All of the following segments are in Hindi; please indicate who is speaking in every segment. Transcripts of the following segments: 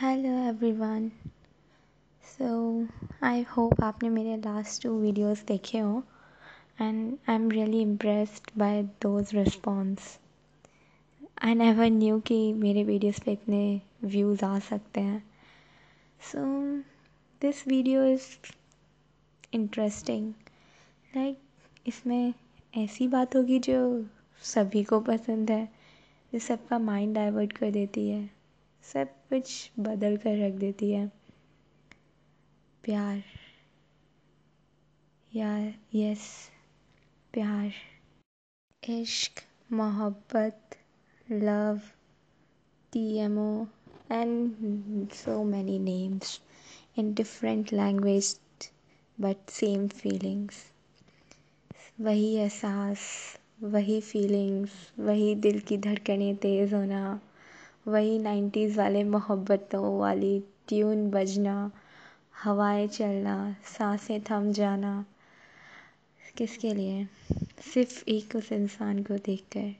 Speaker 1: Hello everyone so I hope आपने मेरे लास्ट टू वीडियोस देखे हो and I am really impressed by those response I never knew कि मेरे वीडियोस पे इतने व्यूज़ आ सकते हैं. So this video is interesting like इसमें ऐसी बात होगी जो सभी को पसंद है, जो सबका माइंड डाइवर्ट कर देती है. सब कुछ बदल कर रख देती है। प्यार। यार यस प्यार। इश्क, मोहब्बत love T M O and so many names in different language but same feelings वही एहसास, वही फीलिंग्स वही दिल की धड़कनें तेज़ होना। वही नाइन्टीज़ वाले मोहब्बतों वाली ट्यून बजना, हवाएँ चलना, साँसें थम जाना। किसके लिए? सिर्फ़ एक उस इंसान को देखकर।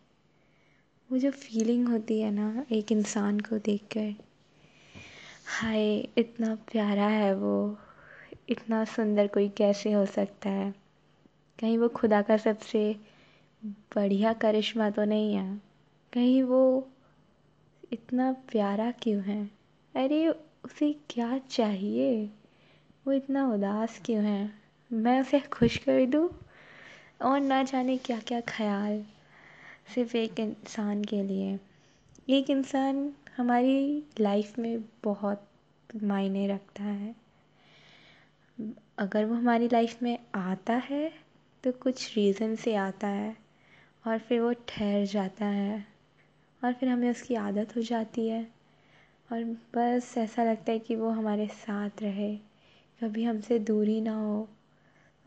Speaker 1: वो जो फीलिंग होती है ना, एक इंसान को देखकर। हाय, इतना प्यारा है वो। इतना सुंदर कोई कैसे हो सकता है? कहीं वो खुदा का सबसे बढ़िया करिश्मा तो नहीं है। कहीं वो इतना प्यारा क्यों है? अरे, उसे क्या चाहिए? वो इतना उदास क्यों है? मैं उसे खुश कर दूँ? और ना जाने क्या क्या ख्याल सिर्फ़ एक इंसान के लिए। एक इंसान हमारी लाइफ में बहुत मायने रखता है। अगर वो हमारी लाइफ में आता है तो कुछ रीज़न से आता है और फिर वो ठहर जाता है। और फिर हमें उसकी आदत हो जाती है। और बस ऐसा लगता है कि वो हमारे साथ रहे, कभी हमसे दूरी ना हो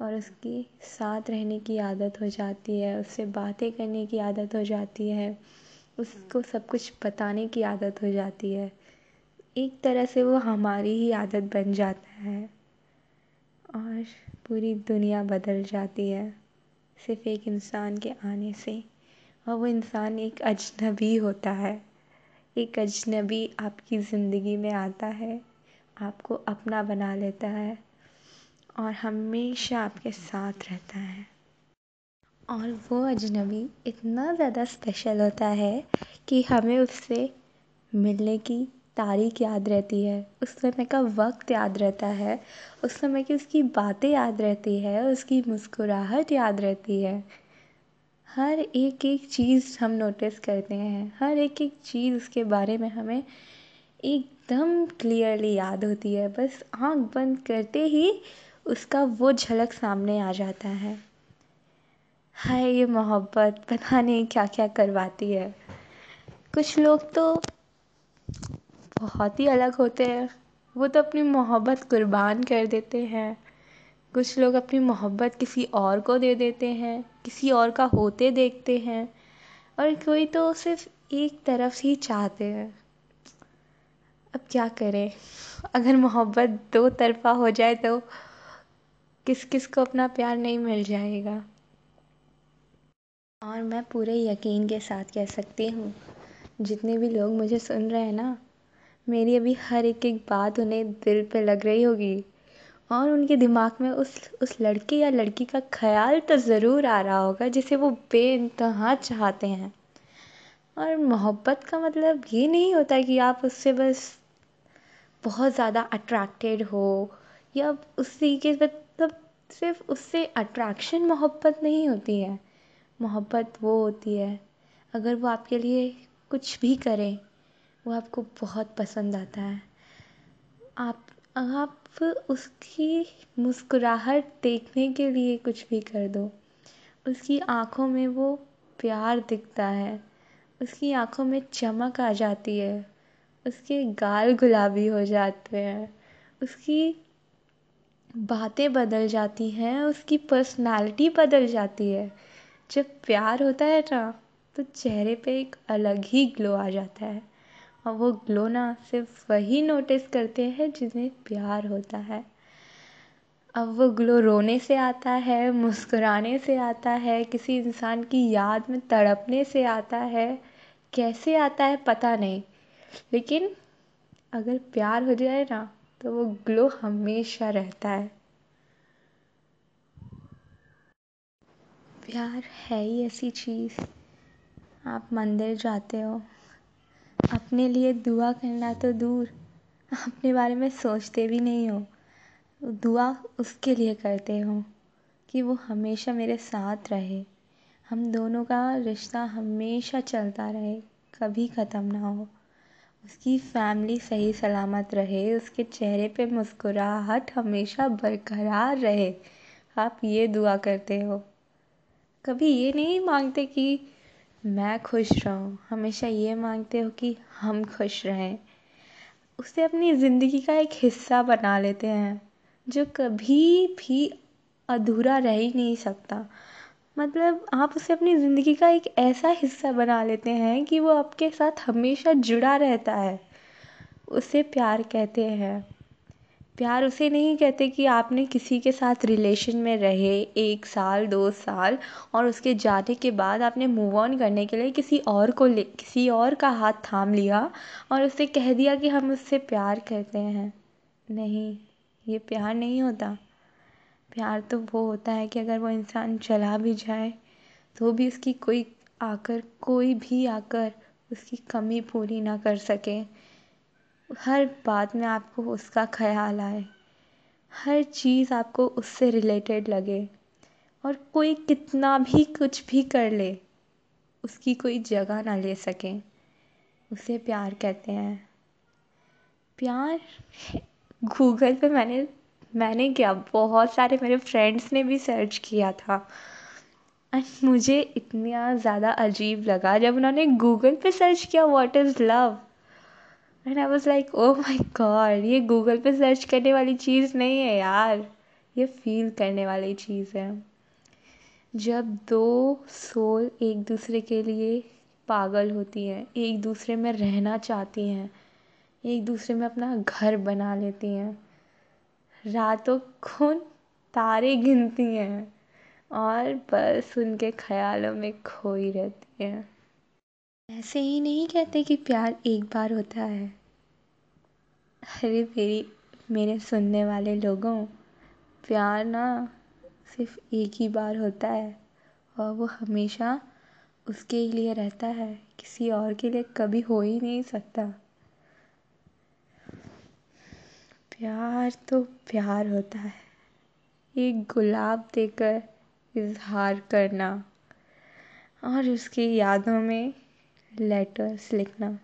Speaker 1: और उसकी साथ रहने की आदत हो जाती है, उससे बातें करने की आदत हो जाती है, उसको सब कुछ बताने की आदत हो जाती है। एक तरह से वो हमारी ही आदत बन जाता है और पूरी दुनिया बदल जाती है, सिर्फ़ एक इंसान के आने से। और वो इंसान एक अजनबी होता है। एक अजनबी आपकी ज़िंदगी में आता है, आपको अपना बना लेता है और हमेशा आपके साथ रहता है। और वो अजनबी इतना ज़्यादा स्पेशल होता है कि हमें उससे मिलने की तारीख याद रहती है। उस समय का वक्त याद रहता है, उस समय की उसकी बातें याद रहती है, उसकी मुस्कुराहट याद रहती है। हर एक एक चीज़ हम नोटिस करते हैं। हर एक एक चीज़ उसके बारे में हमें एकदम क्लियरली याद होती है। बस आँख बंद करते ही उसका वो झलक सामने आ जाता है। हाय, ये मोहब्बत पता नहीं क्या क्या करवाती है? कुछ लोग तो बहुत ही अलग होते हैं। वो तो अपनी मोहब्बत कुर्बान कर देते हैं। कुछ लोग अपनी मोहब्बत किसी और को दे देते हैं, किसी और का होते देखते हैं, और कोई तो सिर्फ़ एक तरफ़ ही चाहते हैं। अब क्या करें? अगर मोहब्बत दो तरफा हो जाए तो किस किस को अपना प्यार नहीं मिल जाएगा? और मैं पूरे यकीन के साथ कह सकती हूँ, जितने भी लोग मुझे सुन रहे हैं ना, मेरी अभी हर एक एक बात उन्हें दिल पे लग रही होगी। और उनके दिमाग में उस उस लड़के या लड़की का ख़याल तो ज़रूर आ रहा होगा, जिसे वो बेइंतहा चाहते हैं। और मोहब्बत का मतलब ये नहीं होता कि आप उससे बस बहुत ज़्यादा अट्रैक्टेड हो, या उसी के मतलब सिर्फ़ उससे अट्रैक्शन मोहब्बत नहीं होती है। मोहब्बत वो होती है, अगर वो आपके लिए कुछ भी करें, वो आपको बहुत पसंद आता है। आप आप उसकी मुस्कुराहट देखने के लिए कुछ भी कर दो। उसकी आँखों में वो प्यार दिखता है। उसकी आँखों में चमक आ जाती है। उसके गाल गुलाबी हो जाते हैं। उसकी बातें बदल जाती हैं। उसकी पर्सनालिटी बदल जाती है। जब प्यार होता है ना तो चेहरे पे एक अलग ही ग्लो आ जाता है। और वो ग्लो ना सिर्फ़ वही नोटिस करते हैं जिन्हें प्यार होता है। अब वो ग्लो रोने से आता है, मुस्कुराने से आता है, किसी इंसान की याद में तड़पने से आता है। कैसे आता है पता नहीं, लेकिन अगर प्यार हो जाए ना तो वो ग्लो हमेशा रहता है। प्यार है ही ऐसी चीज़। आप मंदिर जाते हो अपने लिए दुआ करना तो दूर। अपने बारे में सोचते भी नहीं हो। दुआ उसके लिए करते हो कि वो हमेशा मेरे साथ रहे। हम दोनों का रिश्ता हमेशा चलता रहे, कभी ख़त्म ना हो। उसकी फैमिली सही सलामत रहे, उसके चेहरे पे मुस्कुराहट हमेशा बरकरार रहे। आप ये दुआ करते हो। कभी ये नहीं मांगते कि मैं खुश रहूँ। हमेशा ये मांगते हो कि हम खुश रहें। उसे अपनी ज़िंदगी का एक हिस्सा बना लेते हैं, जो कभी भी अधूरा रह ही नहीं सकता। मतलब आप उसे अपनी ज़िंदगी का एक ऐसा हिस्सा बना लेते हैं कि वो आपके साथ हमेशा जुड़ा रहता है। उसे प्यार कहते हैं। प्यार उसे नहीं कहते कि आपने किसी के साथ रिलेशन में रहे, एक साल, दो साल, और उसके जाने के बाद आपने मूव ऑन करने के लिए किसी और को ले, किसी और का हाथ थाम लिया और उसे कह दिया कि हम उससे प्यार करते हैं। नहीं, ये प्यार नहीं होता। प्यार तो वो होता है कि अगर वो इंसान चला भी जाए तो भी उसकी कोई आकर, कोई भी आकर उसकी कमी पूरी ना कर सके। हर बात में आपको उसका ख्याल आए। हर चीज़ आपको उससे रिलेटेड लगे। और कोई कितना भी कुछ भी कर ले, उसकी कोई जगह ना ले सके। उसे प्यार कहते हैं। प्यार? गूगल पे मैंने मैंने क्या, बहुत सारे मेरे फ्रेंड्स ने भी सर्च किया था। एंड मुझे इतना ज़्यादा अजीब लगा जब उन्होंने गूगल पे सर्च किया what is love and I was like oh my god ये गूगल पे सर्च करने वाली चीज़ नहीं है यार। ये फील करने वाली चीज़ है. जब दो सोल एक दूसरे के लिए पागल होती हैं, एक दूसरे में रहना चाहती हैं, एक दूसरे में अपना घर बना लेती हैं, रातों को तारे गिनती हैं और बस उनके ख्यालों में खोई रहती हैं। ऐसे ही नहीं कहते कि प्यार एक बार होता है। अरे मेरी, मेरे सुनने वाले लोगों, प्यार ना सिर्फ़ एक ही बार होता है, और वो हमेशा उसके लिए रहता है। किसी और के लिए कभी हो ही नहीं सकता। प्यार तो प्यार होता है। एक गुलाब देकर इजहार करना, और उसकी यादों में लेटर्स लिखना।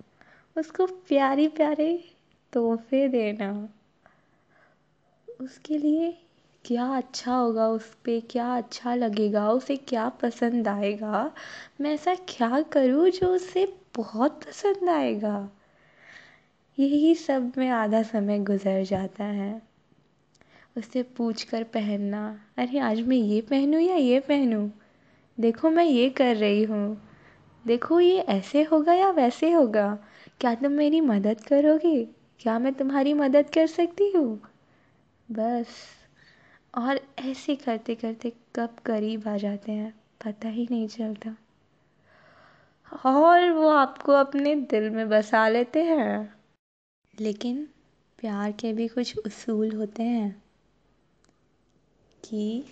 Speaker 1: उसको प्यारी प्यारे तोहफे देना। उसके लिए क्या अच्छा होगा उस पर क्या अच्छा लगेगा, उसे क्या पसंद आएगा? मैं ऐसा क्या करूँ जो उसे बहुत पसंद आएगा? यही सब में आधा समय गुजर जाता है। उससे पूछ कर पहनना, अरे, आज मैं ये पहनूँ या ये पहनूँ? देखो, मैं ये कर रही हूँ। देखो, ये ऐसे होगा या वैसे होगा? क्या तुम मेरी मदद करोगे? क्या मैं तुम्हारी मदद कर सकती हूँ? बस। और ऐसे करते करते कब करीब आ जाते हैं, पता ही नहीं चलता। और वो आपको अपने दिल में बसा लेते हैं। लेकिन प्यार के भी कुछ उसूल होते हैं कि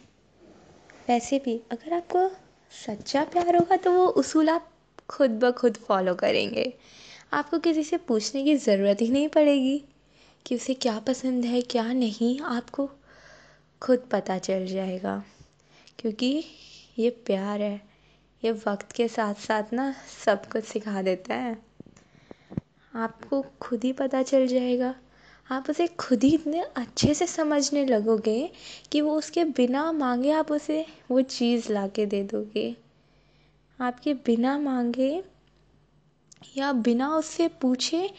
Speaker 1: वैसे भी अगर आपको सच्चा प्यार होगा तो वो उसूल आप खुद ब खुद फॉलो करेंगे। आपको किसी से पूछने की ज़रूरत ही नहीं पड़ेगी कि उसे क्या पसंद है, क्या नहीं, आपको खुद पता चल जाएगा। क्योंकि ये प्यार है, ये वक्त के साथ साथ ना सब कुछ सिखा देता है। आपको खुद ही पता चल जाएगा। आप उसे खुद ही इतने अच्छे से समझने लगोगे कि वो उसके बिना मांगे आप उसे वो चीज़ ला के दे दोगे। आपके बिना मांगे या बिना उससे पूछे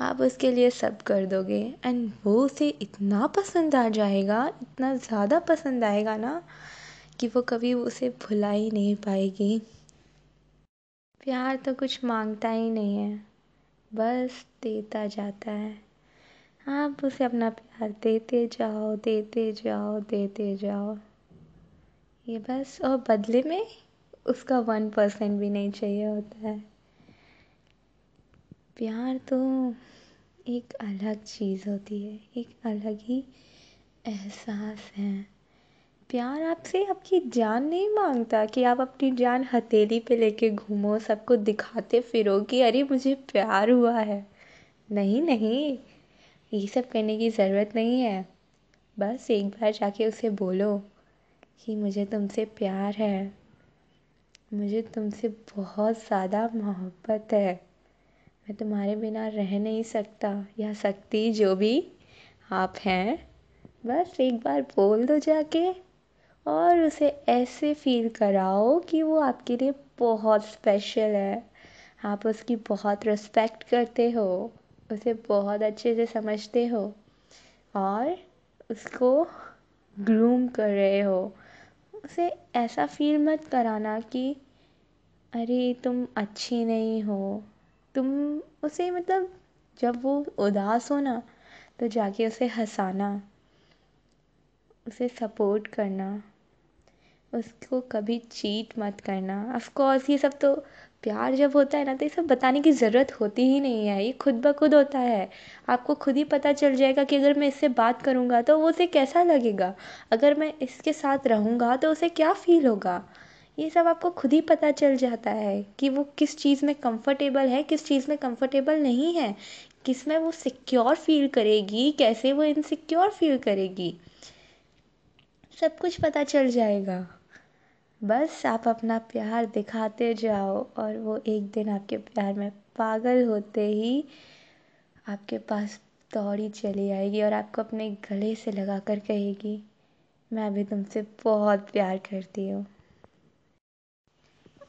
Speaker 1: आप उसके लिए सब कर दोगे। एंड वो उसे इतना पसंद आ जाएगा, इतना ज़्यादा पसंद आएगा ना, कि वो कभी उसे भुला ही नहीं पाएगी। प्यार तो कुछ माँगता ही नहीं है, बस देता जाता है। आप उसे अपना प्यार देते जाओ देते जाओ देते जाओ। ये बस, और बदले में उसका वन परसेंट भी नहीं चाहिए होता है। प्यार तो एक अलग चीज़ होती है, एक अलग ही एहसास है। प्यार आपसे आपकी जान नहीं माँगता कि आप अपनी जान हथेली पे लेके घूमो, सबको दिखाते फिरो कि अरे मुझे प्यार हुआ है। नहीं नहीं, ये सब करने की ज़रूरत नहीं है। बस एक बार जाके उसे बोलो कि मुझे तुमसे प्यार है। मुझे तुमसे बहुत ज़्यादा मोहब्बत है। मैं तुम्हारे बिना रह नहीं सकता, या सकती जो भी आप हैं। बस एक बार बोल दो जाके, और उसे ऐसे फील कराओ कि वो आपके लिए बहुत स्पेशल है। आप उसकी बहुत रिस्पेक्ट करते हो, उसे बहुत अच्छे से समझते हो, और उसको ग्रूम कर रहे हो। उसे ऐसा फील मत कराना कि, अरे, तुम अच्छी नहीं हो तुम उसे मतलब जब वो उदास हो ना तो जाके उसे हंसाना, उसे सपोर्ट करना, उसको कभी चीट मत करना। ऑफ़ कोर्स ये सब तो प्यार जब होता है ना तो ये सब बताने की ज़रूरत होती ही नहीं है। ये खुद ब खुद होता है। आपको खुद ही पता चल जाएगा कि अगर मैं इससे बात करूँगा तो वो उसे कैसा लगेगा? अगर मैं इसके साथ रहूँगा तो उसे क्या फ़ील होगा? ये सब आपको खुद ही पता चल जाता है कि वो किस चीज़ में कंफर्टेबल है, किस चीज़ में कंफर्टेबल नहीं है, किसमें वो सिक्योर फील करेगी, कैसे वो इनसिक्योर फील करेगी। सब कुछ पता चल जाएगा। बस आप अपना प्यार दिखाते जाओ और वो एक दिन आपके प्यार में पागल होते ही आपके पास दौड़ी चली आएगी और आपको अपने गले से लगा कर कहेगी, मैं भी तुमसे बहुत प्यार करती हूँ।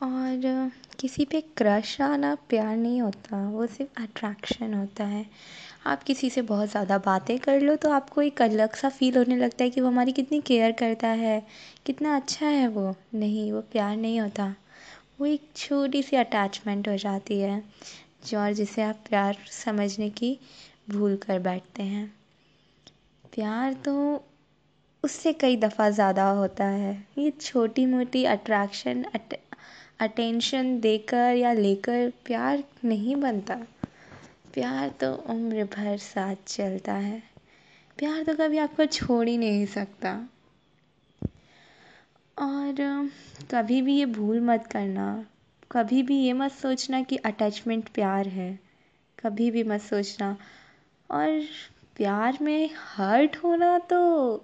Speaker 1: और किसी पे क्रश आना प्यार नहीं होता, वो सिर्फ़ अट्रैक्शन होता है। आप किसी से बहुत ज़्यादा बातें कर लो तो आपको एक अलग सा फील होने लगता है कि वो हमारी कितनी केयर करता है, कितना अच्छा है वो। नहीं, वो प्यार नहीं होता। वो एक छोटी सी अटैचमेंट हो जाती है, जो और जिसे आप प्यार समझने की भूल कर बैठते हैं। प्यार तो उससे कई दफ़ा ज़्यादा होता है। ये छोटी मोटी अट्रैक्शन अटेंशन देकर या लेकर प्यार नहीं बनता। प्यार तो उम्र भर साथ चलता है। प्यार तो कभी आपको छोड़ ही नहीं सकता। और कभी भी ये भूल मत करना। कभी भी ये मत सोचना कि अटैचमेंट प्यार है। कभी भी मत सोचना। और प्यार में हर्ट होना तो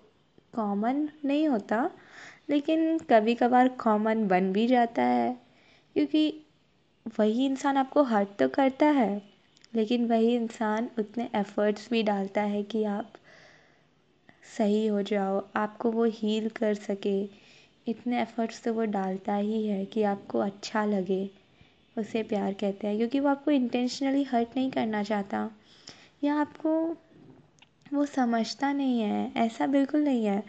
Speaker 1: कॉमन नहीं होता। लेकिन कभी कभार कॉमन बन भी जाता है, क्योंकि वही इंसान आपको हर्ट तो करता है, लेकिन वही इंसान उतने एफ़र्ट्स भी डालता है कि आप सही हो जाओ, आपको वो हील कर सके। इतने एफ़र्ट्स तो वो डालता ही है कि आपको अच्छा लगे, उसे प्यार कहते हैं, क्योंकि वो आपको इंटेंशनली हर्ट नहीं करना चाहता, या आपको वो समझता नहीं है, ऐसा बिल्कुल नहीं है।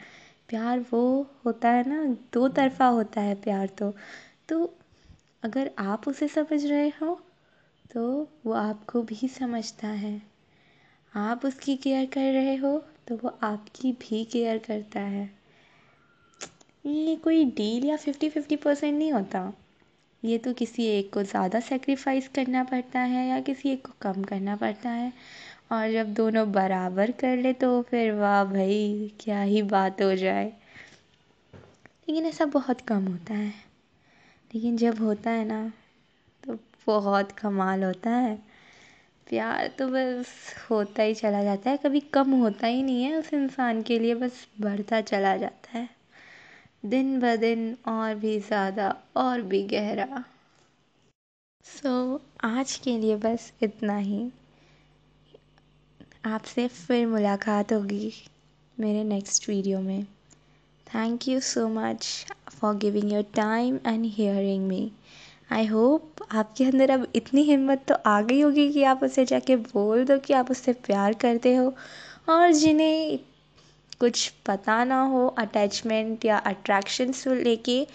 Speaker 1: प्यार वो होता है ना दो तरफ़ा होता है प्यार तो। तो अगर आप उसे समझ रहे हो तो वो आपको भी समझता है। आप उसकी केयर कर रहे हो तो वो आपकी भी केयर करता है। ये कोई डील या फिफ्टी फिफ्टी परसेंट नहीं होता। ये तो किसी एक को ज़्यादा सेक्रीफाइस करना पड़ता है या किसी एक को कम करना पड़ता है। और जब दोनों बराबर कर ले तो फिर वाह भाई क्या ही बात हो जाए। लेकिन ऐसा बहुत कम होता है। लेकिन जब होता है ना तो बहुत कमाल होता है। प्यार तो बस होता ही चला जाता है। कभी कम होता ही नहीं है उस इंसान के लिए बस बढ़ता चला जाता है। दिन ब दिन और भी ज़्यादा और भी गहरा। सो so, आज के लिए बस इतना ही। आपसे फिर मुलाकात होगी मेरे नेक्स्ट वीडियो में। Thank you so much for giving your time and hearing me I hope आपके अंदर अब इतनी हिम्मत तो आ गई होगी कि आप उसे जाके बोल दो कि आप उससे प्यार करते हो और जिन्हें कुछ पता ना हो अटैचमेंट या अट्रैक्शन से लेके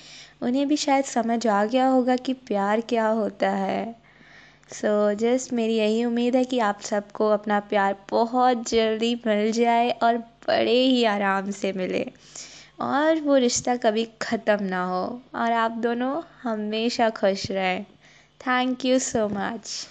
Speaker 1: उन्हें भी शायद समझ आ गया होगा कि प्यार क्या होता है। सो so, जस्ट मेरी यही उम्मीद है कि आप सबको अपना प्यार बहुत जल्दी मिल जाए और बड़े ही आराम से मिले। और वो रिश्ता कभी ख़त्म ना हो और आप दोनों हमेशा खुश रहें। Thank you so much